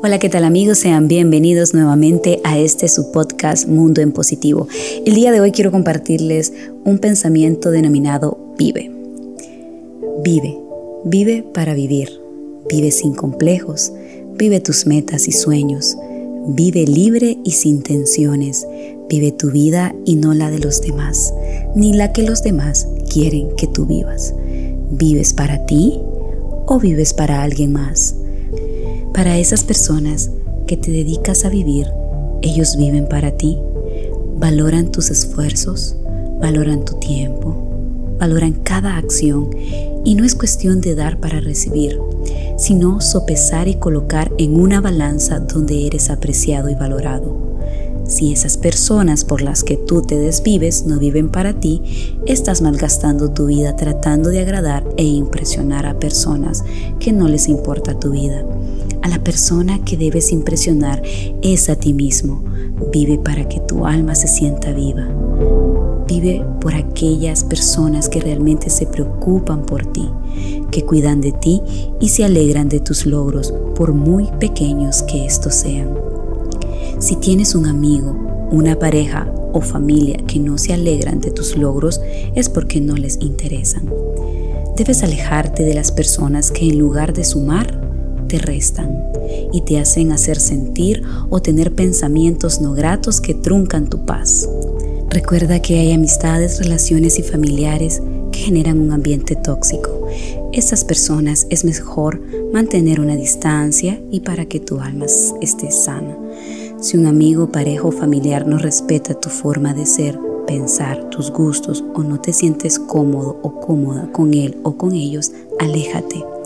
Hola, ¿qué tal amigos? Sean bienvenidos nuevamente a este su podcast Mundo en Positivo. El día de hoy quiero compartirles un pensamiento denominado Vive. Vive, vive para vivir. Vive sin complejos. Vive tus metas y sueños. Vive libre y sin tensiones. Vive tu vida y no la de los demás, ni la que los demás quieren que tú vivas. ¿Vives para ti o vives para alguien más? Para esas personas que te dedicas a vivir, ellos viven para ti, valoran tus esfuerzos, valoran tu tiempo, valoran cada acción y no es cuestión de dar para recibir, sino sopesar y colocar en una balanza donde eres apreciado y valorado. Si esas personas por las que tú te desvives no viven para ti, estás malgastando tu vida tratando de agradar e impresionar a personas que no les importa tu vida. A la persona que debes impresionar es a ti mismo. Vive para que tu alma se sienta viva. Vive por aquellas personas que realmente se preocupan por ti, que cuidan de ti y se alegran de tus logros, por muy pequeños que estos sean. Si tienes un amigo, una pareja o familia que no se alegran de tus logros, es porque no les interesan. Debes alejarte de las personas que en lugar de sumar, te restan y te hacen hacer sentir o tener pensamientos no gratos que truncan tu paz. Recuerda que hay amistades, relaciones y familiares que generan un ambiente tóxico. Estas personas es mejor mantener una distancia y para que tu alma esté sana. Si un amigo, pareja o familiar no respeta tu forma de ser, pensar, tus gustos o no te sientes cómodo o cómoda con él o con ellos, aléjate.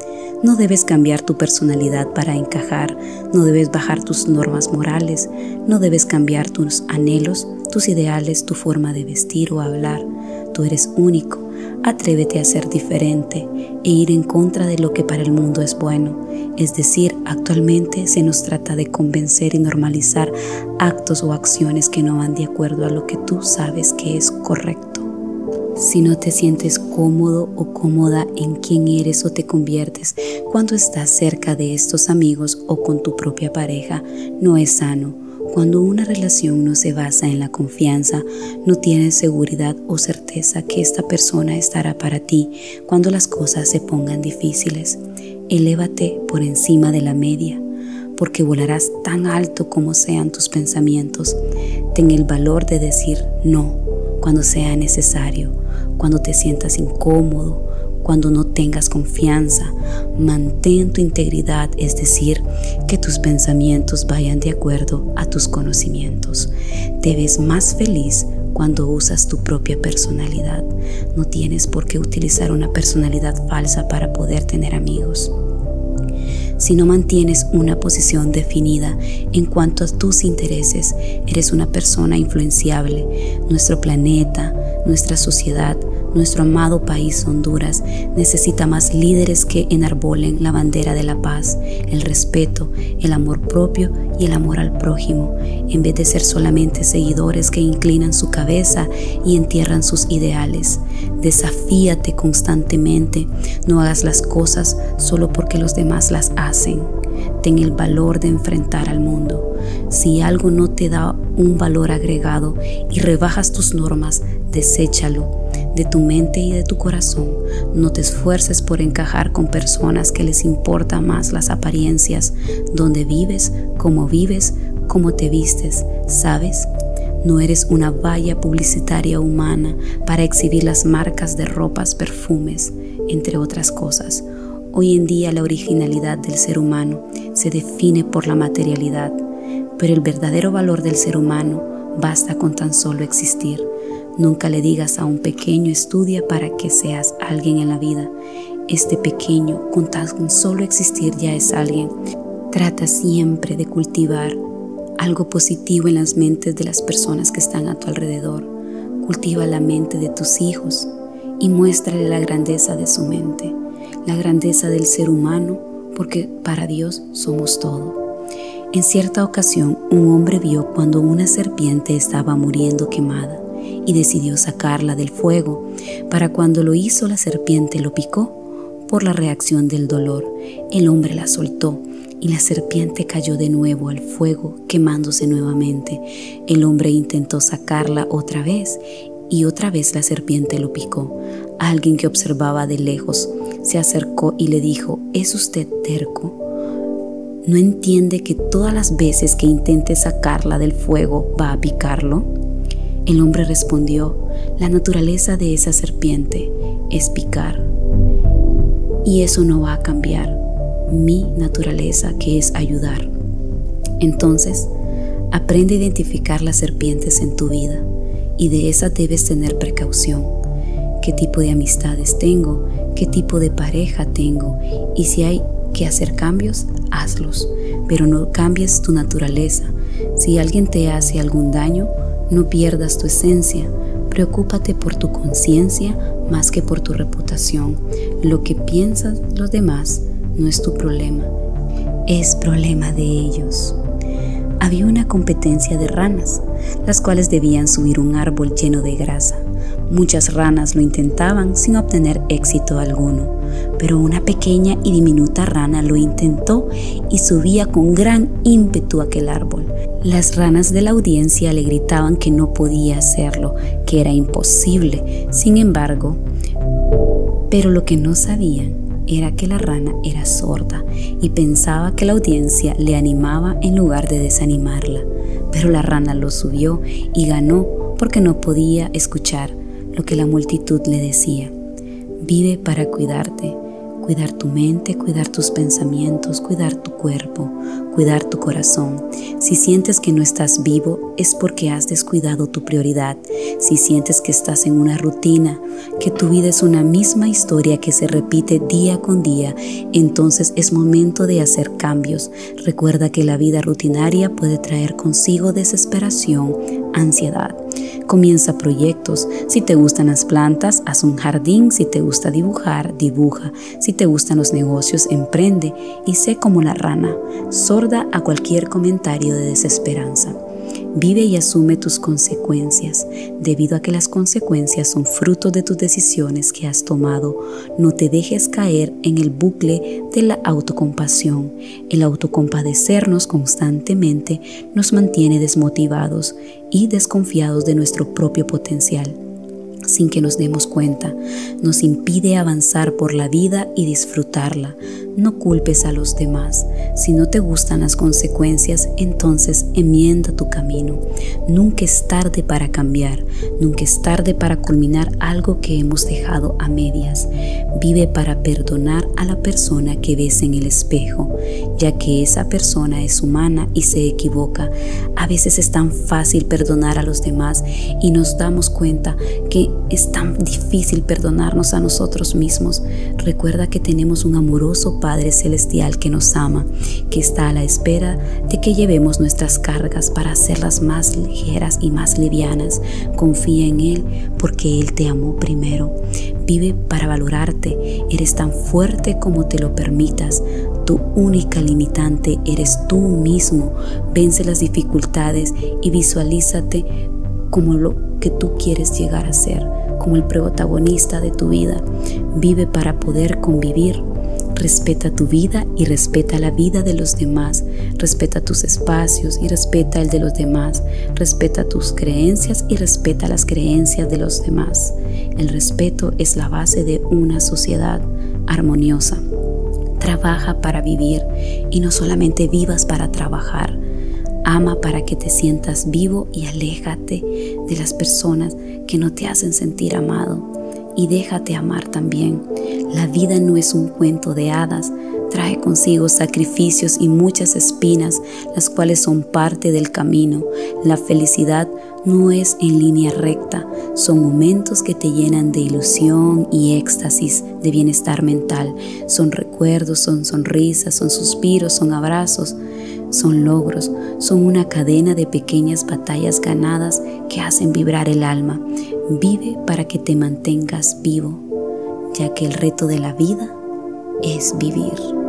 No debes cambiar tu personalidad para encajar, no debes bajar tus normas morales, no debes cambiar tus anhelos, tus ideales, tu forma de vestir o hablar. Tú eres único, atrévete a ser diferente e ir en contra de lo que para el mundo es bueno. Es decir, actualmente se nos trata de convencer y normalizar actos o acciones que no van de acuerdo a lo que tú sabes que es correcto. Si no te sientes cómodo o cómoda en quién eres o te conviertes cuando estás cerca de estos amigos o con tu propia pareja, no es sano cuando una relación no se basa en la confianza, no tienes seguridad o certeza que esta persona estará para ti cuando las cosas se pongan difíciles. Elévate por encima de la media, porque volarás tan alto como sean tus pensamientos. Ten el valor de decir no cuando sea necesario, cuando te sientas incómodo, cuando no tengas confianza. Mantén tu integridad, es decir, que tus pensamientos vayan de acuerdo a tus conocimientos. Te ves más feliz cuando usas tu propia personalidad. No tienes por qué utilizar una personalidad falsa para poder tener amigos. Si no mantienes una posición definida en cuanto a tus intereses, eres una persona influenciable. Nuestro planeta, nuestra sociedad, nuestro amado país Honduras necesita más líderes que enarbolen la bandera de la paz, el respeto, el amor propio y el amor al prójimo, en vez de ser solamente seguidores que inclinan su cabeza y entierran sus ideales. Desafíate constantemente, no hagas las cosas solo porque los demás las hacen. Ten el valor de enfrentar al mundo. Si algo no te da un valor agregado y rebajas tus normas, deséchalo de tu mente y de tu corazón. No te esfuerces por encajar con personas que les importa más las apariencias, donde vives, cómo vives, cómo te vistes, ¿sabes? No eres una valla publicitaria humana para exhibir las marcas de ropas, perfumes, entre otras cosas. Hoy en día la originalidad del ser humano se define por la materialidad, pero el verdadero valor del ser humano basta con tan solo existir. Nunca le digas a un pequeño estudia para que seas alguien en la vida. Este pequeño, con solo existir, ya es alguien. Trata siempre de cultivar algo positivo en las mentes de las personas que están a tu alrededor. Cultiva la mente de tus hijos y muéstrale la grandeza de su mente, la grandeza del ser humano, porque para Dios somos todo. En cierta ocasión, un hombre vio cuando una serpiente estaba muriendo quemada y decidió sacarla del fuego. Para cuando lo hizo la serpiente lo picó por la reacción del dolor. El hombre la soltó y la serpiente cayó de nuevo al fuego, quemándose nuevamente. El hombre intentó sacarla otra vez y otra vez la serpiente lo picó. Alguien que observaba de lejos se acercó y le dijo, ¿es usted terco? ¿No entiende que todas las veces que intente sacarla del fuego va a picarlo? El hombre respondió, la naturaleza de esa serpiente es picar. Y eso no va a cambiar mi naturaleza, que es ayudar. Entonces, aprende a identificar las serpientes en tu vida y de esas debes tener precaución. ¿Qué tipo de amistades tengo? ¿Qué tipo de pareja tengo? Y si hay que hacer cambios, hazlos, pero no cambies tu naturaleza. Si alguien te hace algún daño, no pierdas tu esencia. Preocúpate por tu conciencia más que por tu reputación. Lo que piensan los demás no es tu problema, es problema de ellos. Había una competencia de ranas, las cuales debían subir un árbol lleno de grasa. Muchas ranas lo intentaban sin obtener éxito alguno, pero una pequeña y diminuta rana lo intentó y subía con gran ímpetu aquel árbol. Las ranas de la audiencia le gritaban que no podía hacerlo, que era imposible. Sin embargo, pero lo que no sabían era que la rana era sorda y pensaba que la audiencia le animaba en lugar de desanimarla. Pero la rana lo subió y ganó porque no podía escuchar lo que la multitud le decía. Vive para cuidarte, cuidar tu mente, cuidar tus pensamientos, cuidar tu cuerpo, cuidar tu corazón. Si sientes que no estás vivo es porque has descuidado tu prioridad. Si sientes que estás en una rutina, que tu vida es una misma historia que se repite día con día, entonces es momento de hacer cambios. Recuerda que la vida rutinaria puede traer consigo desesperación, ansiedad. Comienza proyectos. Si te gustan las plantas, haz un jardín. Si te gusta dibujar, dibuja. Si te gustan los negocios, emprende y sé como la rana, a cualquier comentario de desesperanza. Vive y asume tus consecuencias, debido a que las consecuencias son fruto de tus decisiones que has tomado. No te dejes caer en el bucle de la autocompasión. El autocompadecernos constantemente nos mantiene desmotivados y desconfiados de nuestro propio potencial sin que nos demos cuenta, nos impide avanzar por la vida y disfrutarla. No culpes a los demás. Si no te gustan las consecuencias, entonces enmienda tu camino. Nunca es tarde para cambiar, nunca es tarde para culminar algo que hemos dejado a medias. Vive para perdonar a la persona que ves en el espejo, ya que esa persona es humana y se equivoca. A veces es tan fácil perdonar a los demás y nos damos cuenta que es tan difícil perdonarnos a nosotros mismos. Recuerda que tenemos un amoroso Padre Celestial que nos ama, que está a la espera de que llevemos nuestras cargas para hacerlas más ligeras y más livianas. Confía en Él porque Él te amó primero. Vive para valorarte. Eres tan fuerte como te lo permitas. Tu única limitante eres tú mismo. Vence las dificultades y visualízate como lo que tú quieres llegar a ser, como el protagonista de tu vida. Vive para poder convivir. Respeta tu vida y respeta la vida de los demás. Respeta tus espacios y respeta el de los demás. Respeta tus creencias y respeta las creencias de los demás. El respeto es la base de una sociedad armoniosa. Trabaja para vivir y no solamente vivas para trabajar. Ama para que te sientas vivo y aléjate de las personas que no te hacen sentir amado. Y déjate amar también. La vida no es un cuento de hadas, trae consigo sacrificios y muchas espinas, las cuales son parte del camino. La felicidad no es en línea recta, son momentos que te llenan de ilusión y éxtasis, de bienestar mental. Son recuerdos, son sonrisas, son suspiros, son abrazos son logros, son una cadena de pequeñas batallas ganadas que hacen vibrar el alma. Vive para que te mantengas vivo, ya que el reto de la vida es vivir.